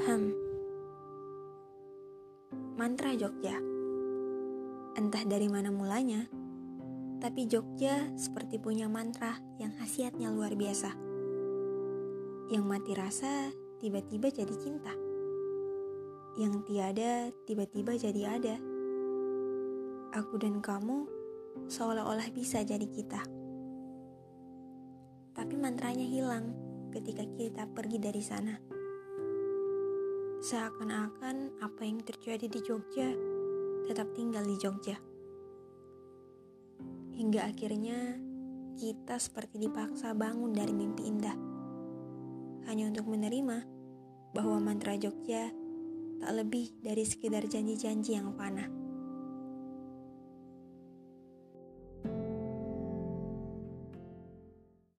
Hmm. Mantra Jogja. Entah dari mana mulanya, tapi Jogja seperti punya mantra yang khasiatnya luar biasa. Yang mati rasa tiba-tiba jadi cinta. Yang tiada tiba-tiba jadi ada. Aku dan kamu seolah-olah bisa jadi kita. Tapi mantranya hilang ketika kita pergi dari sana. Seakan-akan apa yang terjadi di Jogja tetap tinggal di Jogja. Hingga akhirnya kita seperti dipaksa bangun dari mimpi indah. Hanya untuk menerima bahwa mantra Jogja tak lebih dari sekedar janji-janji yang panah.